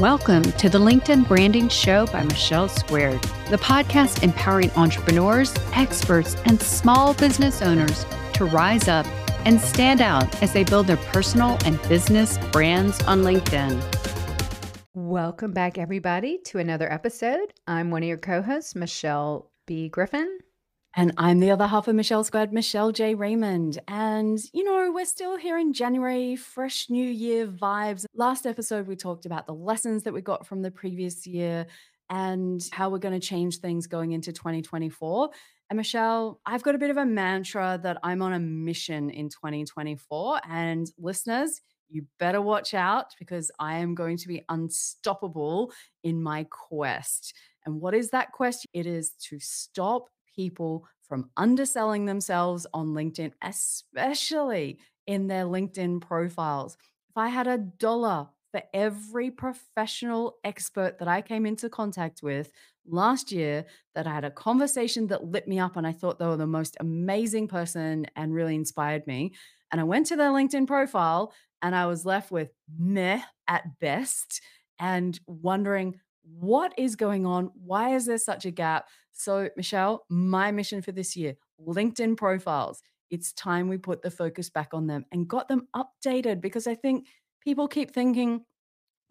Welcome to the LinkedIn Branding Show by Michelle Squared, the podcast empowering entrepreneurs, experts, and small business owners to rise up and stand out as they build their personal and business brands on LinkedIn. Welcome back, everybody, to another episode. I'm one of your co hosts, Michelle B. Griffin. And I'm the other half of Michelle Squared, Michelle J. Raymond. And, you know, we're still here in January, fresh new year vibes. Last episode, we talked about the lessons that we got from the previous year and how we're going to change things going into 2024. And Michelle, I've got a bit of a mantra that I'm on a mission in 2024. And listeners, you better watch out because I am going to be unstoppable in my quest. And what is that quest? It is to stop people from underselling themselves on LinkedIn, especially in their LinkedIn profiles. If I had a dollar for every professional expert that I came into contact with last year that I had a conversation that lit me up and I thought they were the most amazing person and really inspired me. And I went to their LinkedIn profile and I was left with meh at best and wondering what is going on? Why is there such a gap? So, Michelle, my mission for this year LinkedIn profiles. It's time we put the focus back on them and got them updated because I think people keep thinking,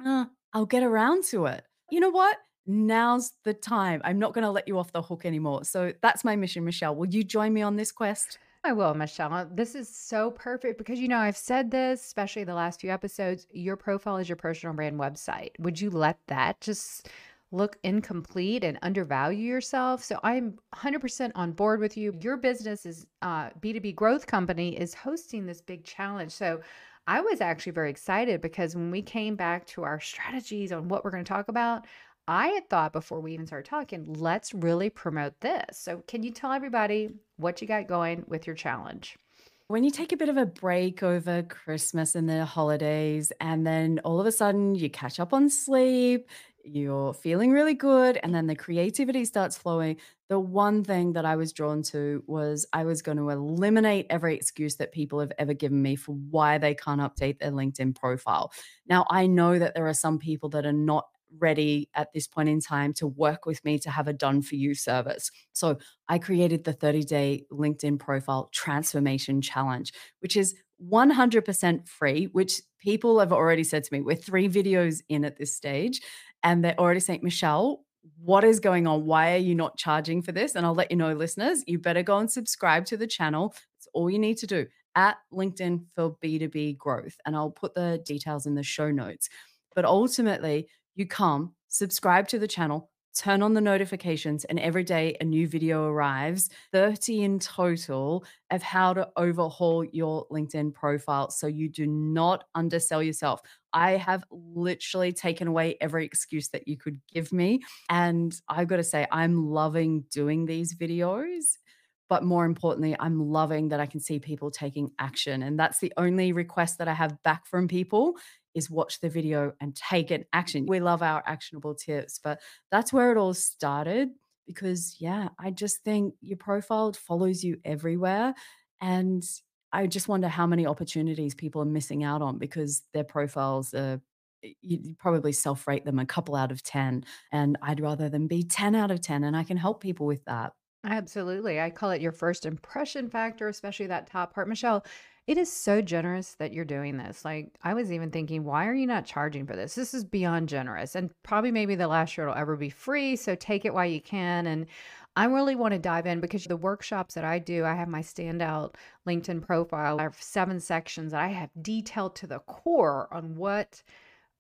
oh, I'll get around to it. You know what? Now's the time. I'm not going to let you off the hook anymore. So that's my mission, Michelle. Will you join me on this quest? I will, Michelle. Uh, this is so perfect because, you know, I've said this, especially the last few episodes. Your profile is your personal brand website. Would you let that just look incomplete and undervalue yourself? So I'm 100% on board with you. Your business is uh, B2B growth company is hosting this big challenge. So I was actually very excited because when we came back to our strategies on what we're going to talk about, I had thought before we even started talking, let's really promote this. So, can you tell everybody what you got going with your challenge? When you take a bit of a break over Christmas and the holidays, and then all of a sudden you catch up on sleep, you're feeling really good, and then the creativity starts flowing. The one thing that I was drawn to was I was going to eliminate every excuse that people have ever given me for why they can't update their LinkedIn profile. Now, I know that there are some people that are not ready at this point in time to work with me to have a done for you service. So I created the 30 day LinkedIn profile transformation challenge, which is 100% free, which people have already said to me, we're three videos in at this stage, and they're already saying, Michelle, what is going on? Why are you not charging for this? And I'll let you know, listeners, you better go and subscribe to the channel. It's all you need to do at LinkedIn for B2B growth. And I'll put the details in the show notes. But ultimately, you come, subscribe to the channel, turn on the notifications, and every day a new video arrives 30 in total of how to overhaul your LinkedIn profile so you do not undersell yourself. I have literally taken away every excuse that you could give me. And I've got to say, I'm loving doing these videos. But more importantly, I'm loving that I can see people taking action. And that's the only request that I have back from people is watch the video and take an action. We love our actionable tips, but that's where it all started because, yeah, I just think your profile follows you everywhere. And I just wonder how many opportunities people are missing out on because their profiles are you probably self rate them a couple out of 10. And I'd rather them be 10 out of 10. And I can help people with that. Absolutely. I call it your first impression factor, especially that top part. Michelle, it is so generous that you're doing this. Like, I was even thinking, why are you not charging for this? This is beyond generous. And probably maybe the last year it'll ever be free. So take it while you can. And I really want to dive in because the workshops that I do, I have my standout LinkedIn profile. I have seven sections that I have detailed to the core on what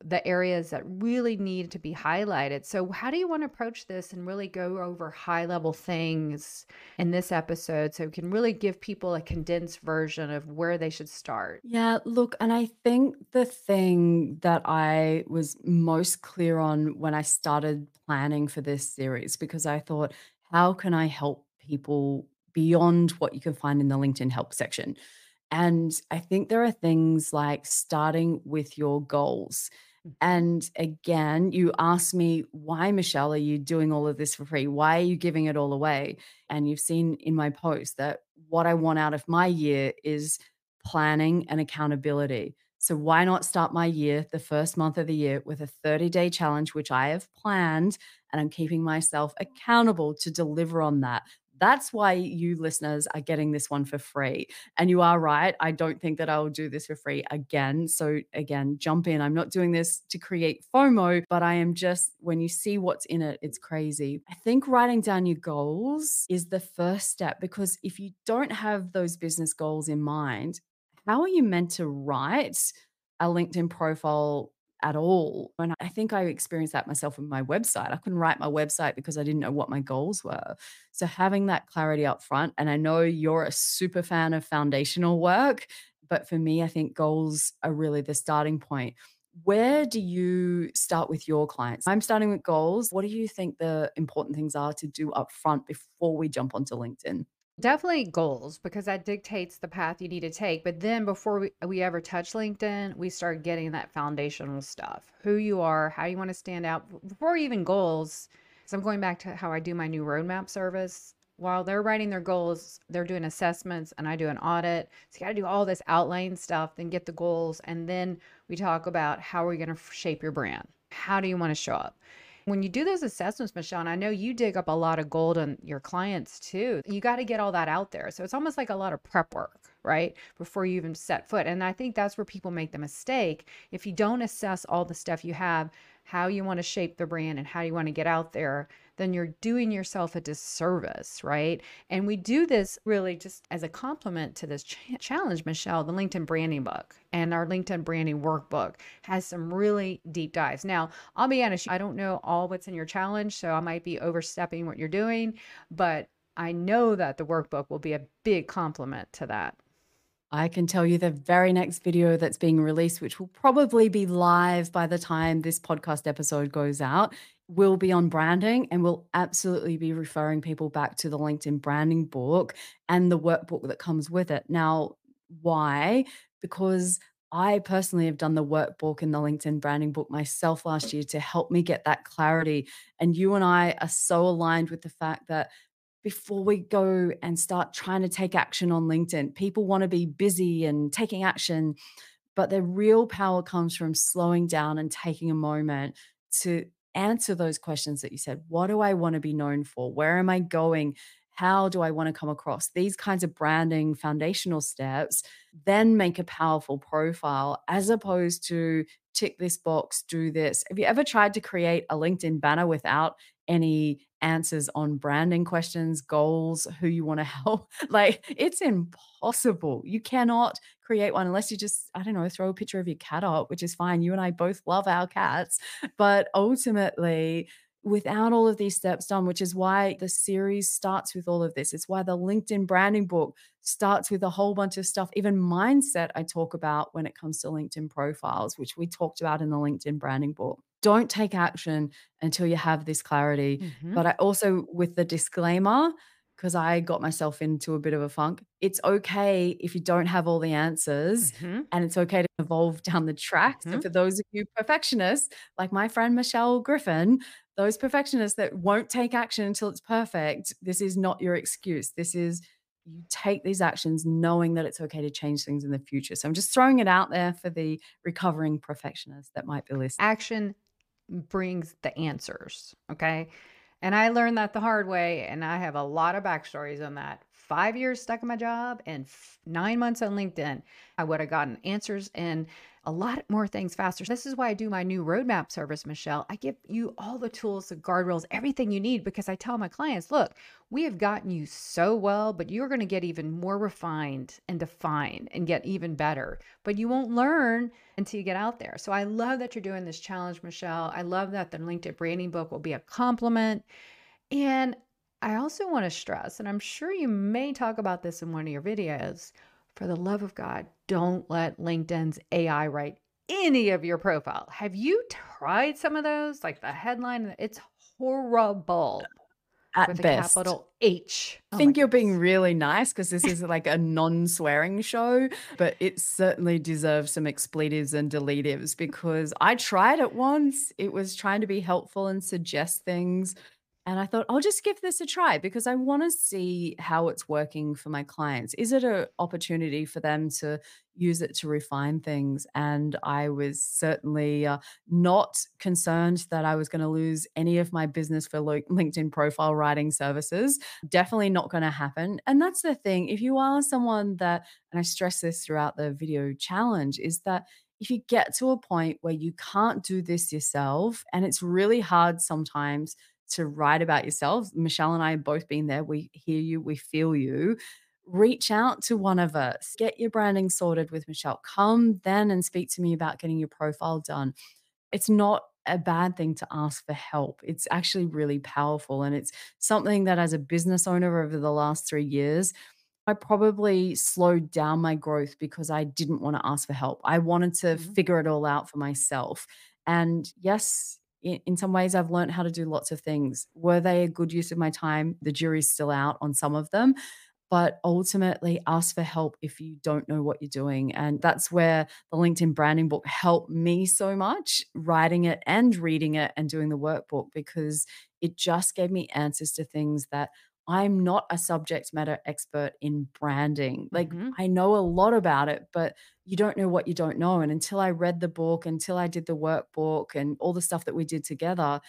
the areas that really need to be highlighted. So, how do you want to approach this and really go over high level things in this episode so we can really give people a condensed version of where they should start? Yeah, look, and I think the thing that I was most clear on when I started planning for this series, because I thought, how can I help people beyond what you can find in the LinkedIn help section? And I think there are things like starting with your goals. Mm-hmm. And again, you ask me, why, Michelle, are you doing all of this for free? Why are you giving it all away? And you've seen in my post that what I want out of my year is planning and accountability. So why not start my year, the first month of the year, with a 30 day challenge, which I have planned, and I'm keeping myself accountable to deliver on that. That's why you listeners are getting this one for free. And you are right. I don't think that I will do this for free again. So, again, jump in. I'm not doing this to create FOMO, but I am just, when you see what's in it, it's crazy. I think writing down your goals is the first step because if you don't have those business goals in mind, how are you meant to write a LinkedIn profile at all. And I think I experienced that myself with my website. I couldn't write my website because I didn't know what my goals were. So having that clarity up front, and I know you're a super fan of foundational work, but for me, I think goals are really the starting point. Where do you start with your clients? I'm starting with goals. What do you think the important things are to do up front before we jump onto LinkedIn? Definitely goals because that dictates the path you need to take. But then before we, we ever touch LinkedIn, we start getting that foundational stuff who you are, how you want to stand out. Before even goals, because I'm going back to how I do my new roadmap service. While they're writing their goals, they're doing assessments and I do an audit. So you got to do all this outline stuff, then get the goals. And then we talk about how are we going to shape your brand? How do you want to show up? When you do those assessments, Michelle, and I know you dig up a lot of gold on your clients too, you got to get all that out there. So it's almost like a lot of prep work, right? Before you even set foot. And I think that's where people make the mistake. If you don't assess all the stuff you have, how you want to shape the brand and how you want to get out there, then you're doing yourself a disservice, right? And we do this really just as a compliment to this ch- challenge, Michelle. The LinkedIn branding book and our LinkedIn branding workbook has some really deep dives. Now, I'll be honest, I don't know all what's in your challenge, so I might be overstepping what you're doing, but I know that the workbook will be a big compliment to that. I can tell you the very next video that's being released, which will probably be live by the time this podcast episode goes out, will be on branding and will absolutely be referring people back to the LinkedIn branding book and the workbook that comes with it. Now, why? Because I personally have done the workbook and the LinkedIn branding book myself last year to help me get that clarity. And you and I are so aligned with the fact that before we go and start trying to take action on LinkedIn, people want to be busy and taking action. But their real power comes from slowing down and taking a moment to answer those questions that you said. What do I want to be known for? Where am I going? How do I want to come across? These kinds of branding foundational steps then make a powerful profile as opposed to tick this box, do this. Have you ever tried to create a LinkedIn banner without any answers on branding questions, goals, who you want to help. Like it's impossible. You cannot create one unless you just, I don't know, throw a picture of your cat up, which is fine. You and I both love our cats. But ultimately, without all of these steps done, which is why the series starts with all of this. It's why the LinkedIn branding book starts with a whole bunch of stuff, even mindset I talk about when it comes to LinkedIn profiles, which we talked about in the LinkedIn branding book. Don't take action until you have this clarity. Mm-hmm. But I also, with the disclaimer, because I got myself into a bit of a funk. It's okay if you don't have all the answers, mm-hmm. and it's okay to evolve down the track. Mm-hmm. So, for those of you perfectionists, like my friend Michelle Griffin, those perfectionists that won't take action until it's perfect, this is not your excuse. This is you take these actions knowing that it's okay to change things in the future. So I'm just throwing it out there for the recovering perfectionists that might be listening. Action brings the answers. Okay. And I learned that the hard way. And I have a lot of backstories on that. Five years stuck in my job and f- nine months on LinkedIn. I would have gotten answers and a lot more things faster. This is why I do my new roadmap service, Michelle. I give you all the tools, the guardrails, everything you need because I tell my clients, look, we have gotten you so well, but you're going to get even more refined and defined and get even better. But you won't learn until you get out there. So I love that you're doing this challenge, Michelle. I love that the LinkedIn branding book will be a compliment. And I also want to stress, and I'm sure you may talk about this in one of your videos for the love of God, don't let LinkedIn's AI write any of your profile. Have you tried some of those? Like the headline, it's horrible. At with best. a capital H. I oh think you're goodness. being really nice because this is like a non swearing show, but it certainly deserves some expletives and deletives because I tried it once. It was trying to be helpful and suggest things And I thought, I'll just give this a try because I want to see how it's working for my clients. Is it an opportunity for them to use it to refine things? And I was certainly uh, not concerned that I was going to lose any of my business for LinkedIn profile writing services. Definitely not going to happen. And that's the thing. If you are someone that, and I stress this throughout the video challenge, is that if you get to a point where you can't do this yourself, and it's really hard sometimes to write about yourselves. Michelle and I have both been there. We hear you, we feel you. Reach out to one of us. Get your branding sorted with Michelle. Come then and speak to me about getting your profile done. It's not a bad thing to ask for help. It's actually really powerful. And it's something that, as a business owner over the last three years, I probably slowed down my growth because I didn't want to ask for help. I wanted to mm-hmm. figure it all out for myself. And yes, in, some ways, I've learned how to do lots of things. Were they a good use of my time? The jury's still out on some of them but ultimately ask for help if you don't know what you're doing. And that's where the LinkedIn branding book helped me so much, writing it and reading it and doing the workbook, because it just gave me answers to things that I'm not a subject matter expert in branding. Like, mm-hmm. I know a lot about it, but you don't know what you don't know. And until I read the book, until I did the workbook and all the stuff that we did together,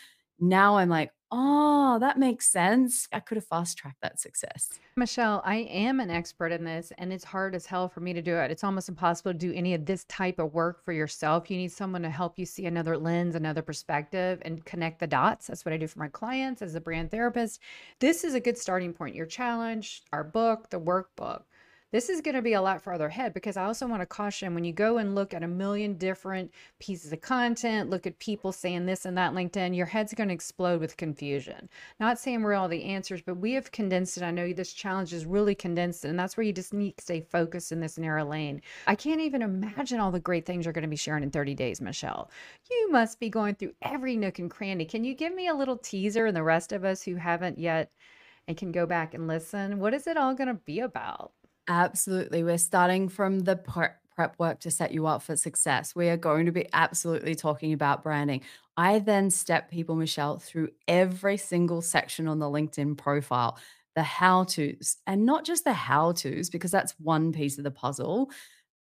now I'm like, oh, that makes sense. I could have fast tracked that success. Michelle, I am an expert in this, and it's hard as hell for me to do it. It's almost impossible to do any of this type of work for yourself. You need someone to help you see another lens, another perspective, and connect the dots. That's what I do for my clients as a brand therapist. This is a good starting point. Your challenge, our book, the workbook. This is going to be a lot farther ahead because I also want to caution when you go and look at a million different pieces of content, look at people saying this and that LinkedIn, your head's going to explode with confusion. Not saying we're all the answers, but we have condensed it. I know this challenge is really condensed, and that's where you just need to stay focused in this narrow lane. I can't even imagine all the great things you're going to be sharing in 30 days, Michelle. You must be going through every nook and cranny. Can you give me a little teaser and the rest of us who haven't yet and can go back and listen? What is it all going to be about? Absolutely. We're starting from the prep work to set you up for success. We are going to be absolutely talking about branding. I then step people, Michelle, through every single section on the LinkedIn profile, the how to's, and not just the how to's, because that's one piece of the puzzle,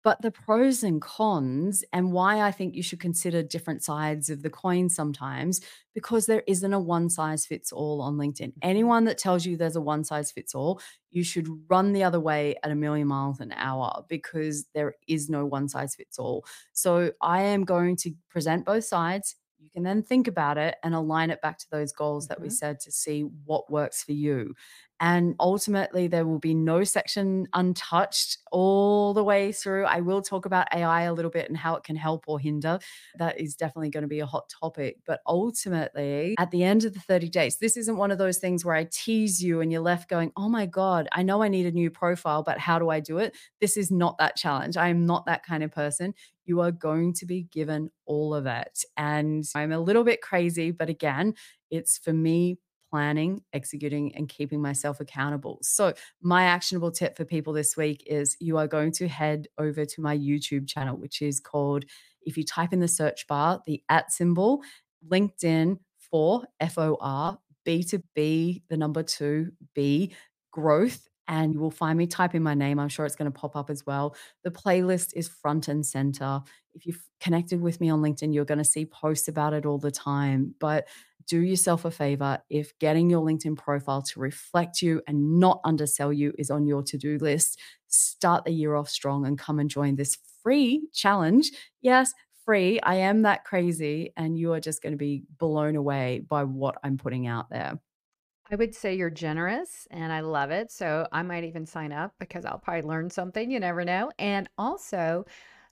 but the pros and cons and why I think you should consider different sides of the coin sometimes because there isn't a one size fits all on LinkedIn. Mm-hmm. Anyone that tells you there's a one size fits all, you should run the other way at a million miles an hour because there is no one size fits all. So I am going to present both sides. You can then think about it and align it back to those goals that we mm-hmm. said to see what works for you. And ultimately, there will be no section untouched all the way through. I will talk about AI a little bit and how it can help or hinder. That is definitely going to be a hot topic. But ultimately, at the end of the 30 days, this isn't one of those things where I tease you and you're left going, oh my God, I know I need a new profile, but how do I do it? This is not that challenge. I am not that kind of person you are going to be given all of it. And I'm a little bit crazy, but again, it's for me planning, executing, and keeping myself accountable. So, my actionable tip for people this week is you are going to head over to my YouTube channel, which is called, if you type in the search bar, the at symbol, LinkedIn for F O R, B to B, the number two, B, growth. And you will find me type in my name. I'm sure it's going to pop up as well. The playlist is front and center. If you've connected with me on LinkedIn, you're going to see posts about it all the time. But do yourself a favor if getting your LinkedIn profile to reflect you and not undersell you is on your to do list. Start the year off strong and come and join this free challenge. Yes, free. I am that crazy, and you are just going to be blown away by what I'm putting out there. I would say you're generous and I love it. So I might even sign up because I'll probably learn something. You never know. And also,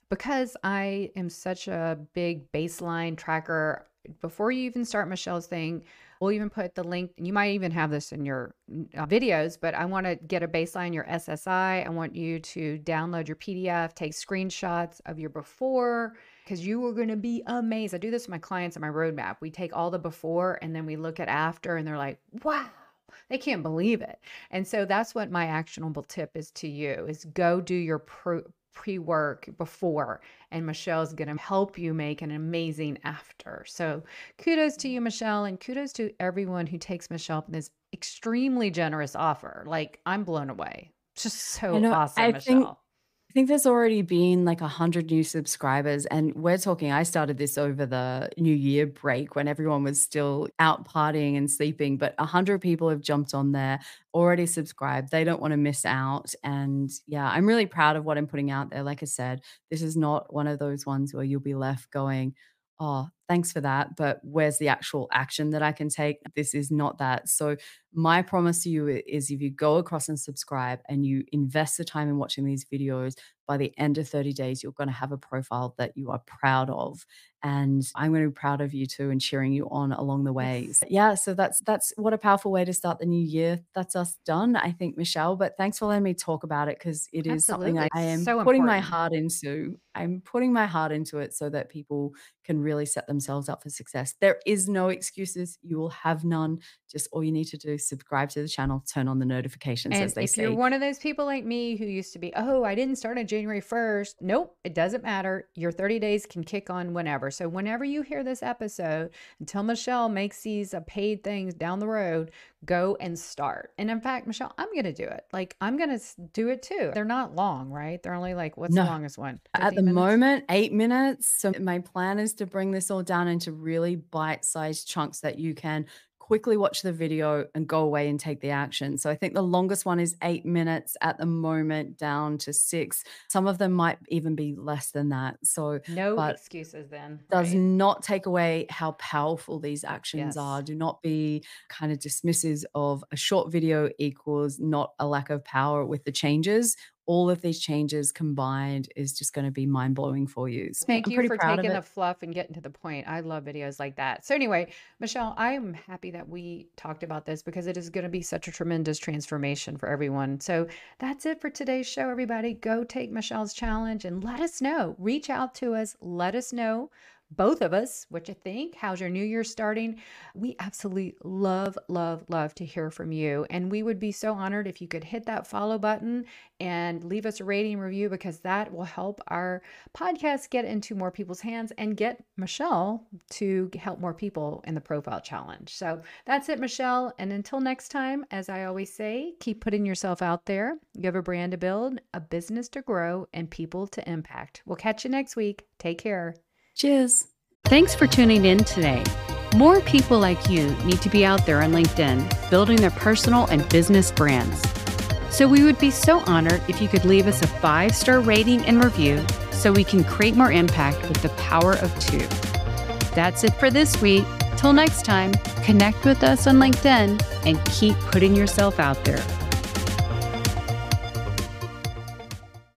because I am such a big baseline tracker, before you even start Michelle's thing, we'll even put the link. You might even have this in your uh, videos, but I want to get a baseline, your SSI. I want you to download your PDF, take screenshots of your before, because you are going to be amazed. I do this with my clients on my roadmap. We take all the before and then we look at after, and they're like, wow. They can't believe it. And so that's what my actionable tip is to you is go do your pro- pre work before, and Michelle's going to help you make an amazing after. So, kudos to you, Michelle, and kudos to everyone who takes Michelle up this extremely generous offer. Like, I'm blown away. Just so know, awesome, I Michelle. think think there's already been like a 100 new subscribers, and we're talking I started this over the New Year break when everyone was still out partying and sleeping, but a 100 people have jumped on there, already subscribed. They don't wanna miss out, and yeah, I'm really proud of what I'm putting out there. Like I said, this is not one of those ones where you'll be left going, "Oh, thanks for that, but where's the actual action that I can take?" This is not that. So, my promise to you is if you go across and subscribe and you invest the time in watching these videos, by the end of 30 days, you're gonna have a profile that you are proud of, and I'm gonna be proud of you too and cheering you on along the way. Yes. Yeah, so that's that's what a powerful way to start the new year. That's us done, I think, Michelle, but thanks for letting me talk about it because it is something I I am So putting my heart into. I'm putting my heart into it so that people can really set themselves up for success. There is no excuses. You will have none. Just all you need to do is subscribe to the channel, turn on the notifications, And as they if you're one of those people like me who used to be, oh, I didn't start on January 1st. Nope, it doesn't matter. Your 30 days can kick on whenever. So, whenever you hear this episode, until Michelle makes these uh, paid things down the road, go and start. And in fact, Michelle, I'm going to do it. Like, I'm going to do it too. They're not long, right? They're only like, what's the longest one? At the minutes? moment, 8 minutes. So my plan is to bring this all down into really bite-sized chunks that you can quickly watch the video and go away and take the action. So I think the longest one is 8 minutes at the moment, down to 6. Some of them might even be less than that. So No excuses then, does right? not take away how powerful these actions are. Do not be kind of dismissive of a short video equals not a lack of power with the changes. All of these changes combined is just going to be mind blowing for you. So Thank I'm you for taking the fluff and getting to the point. I love videos like that. So, anyway, Michelle, I'm happy that we talked about this because it is going to be such a tremendous transformation for everyone. So, that's it for today's show, everybody. Go take Michelle's challenge and let us know. Reach out to us. Let us know, both of us, what you think. How's your new year starting? We absolutely love, love, love to hear from you. And we would be so honored if you could hit that follow button and leave us a rating review because that will help our podcast get into more people's hands and get Michelle to help more people in the profile challenge. So that's it, Michelle. And until next time, as I always say, keep putting yourself out there. You have a brand to build, a business to grow, and people to impact. We'll catch you next week. Take care. Cheers. Thanks for tuning in today. More people like you need to be out there on LinkedIn building their personal and business brands. So we would be so honored if you could leave us a five star rating and review so we can create more impact with the power of two. That's it for this week. Till next time, connect with us on LinkedIn and keep putting yourself out there.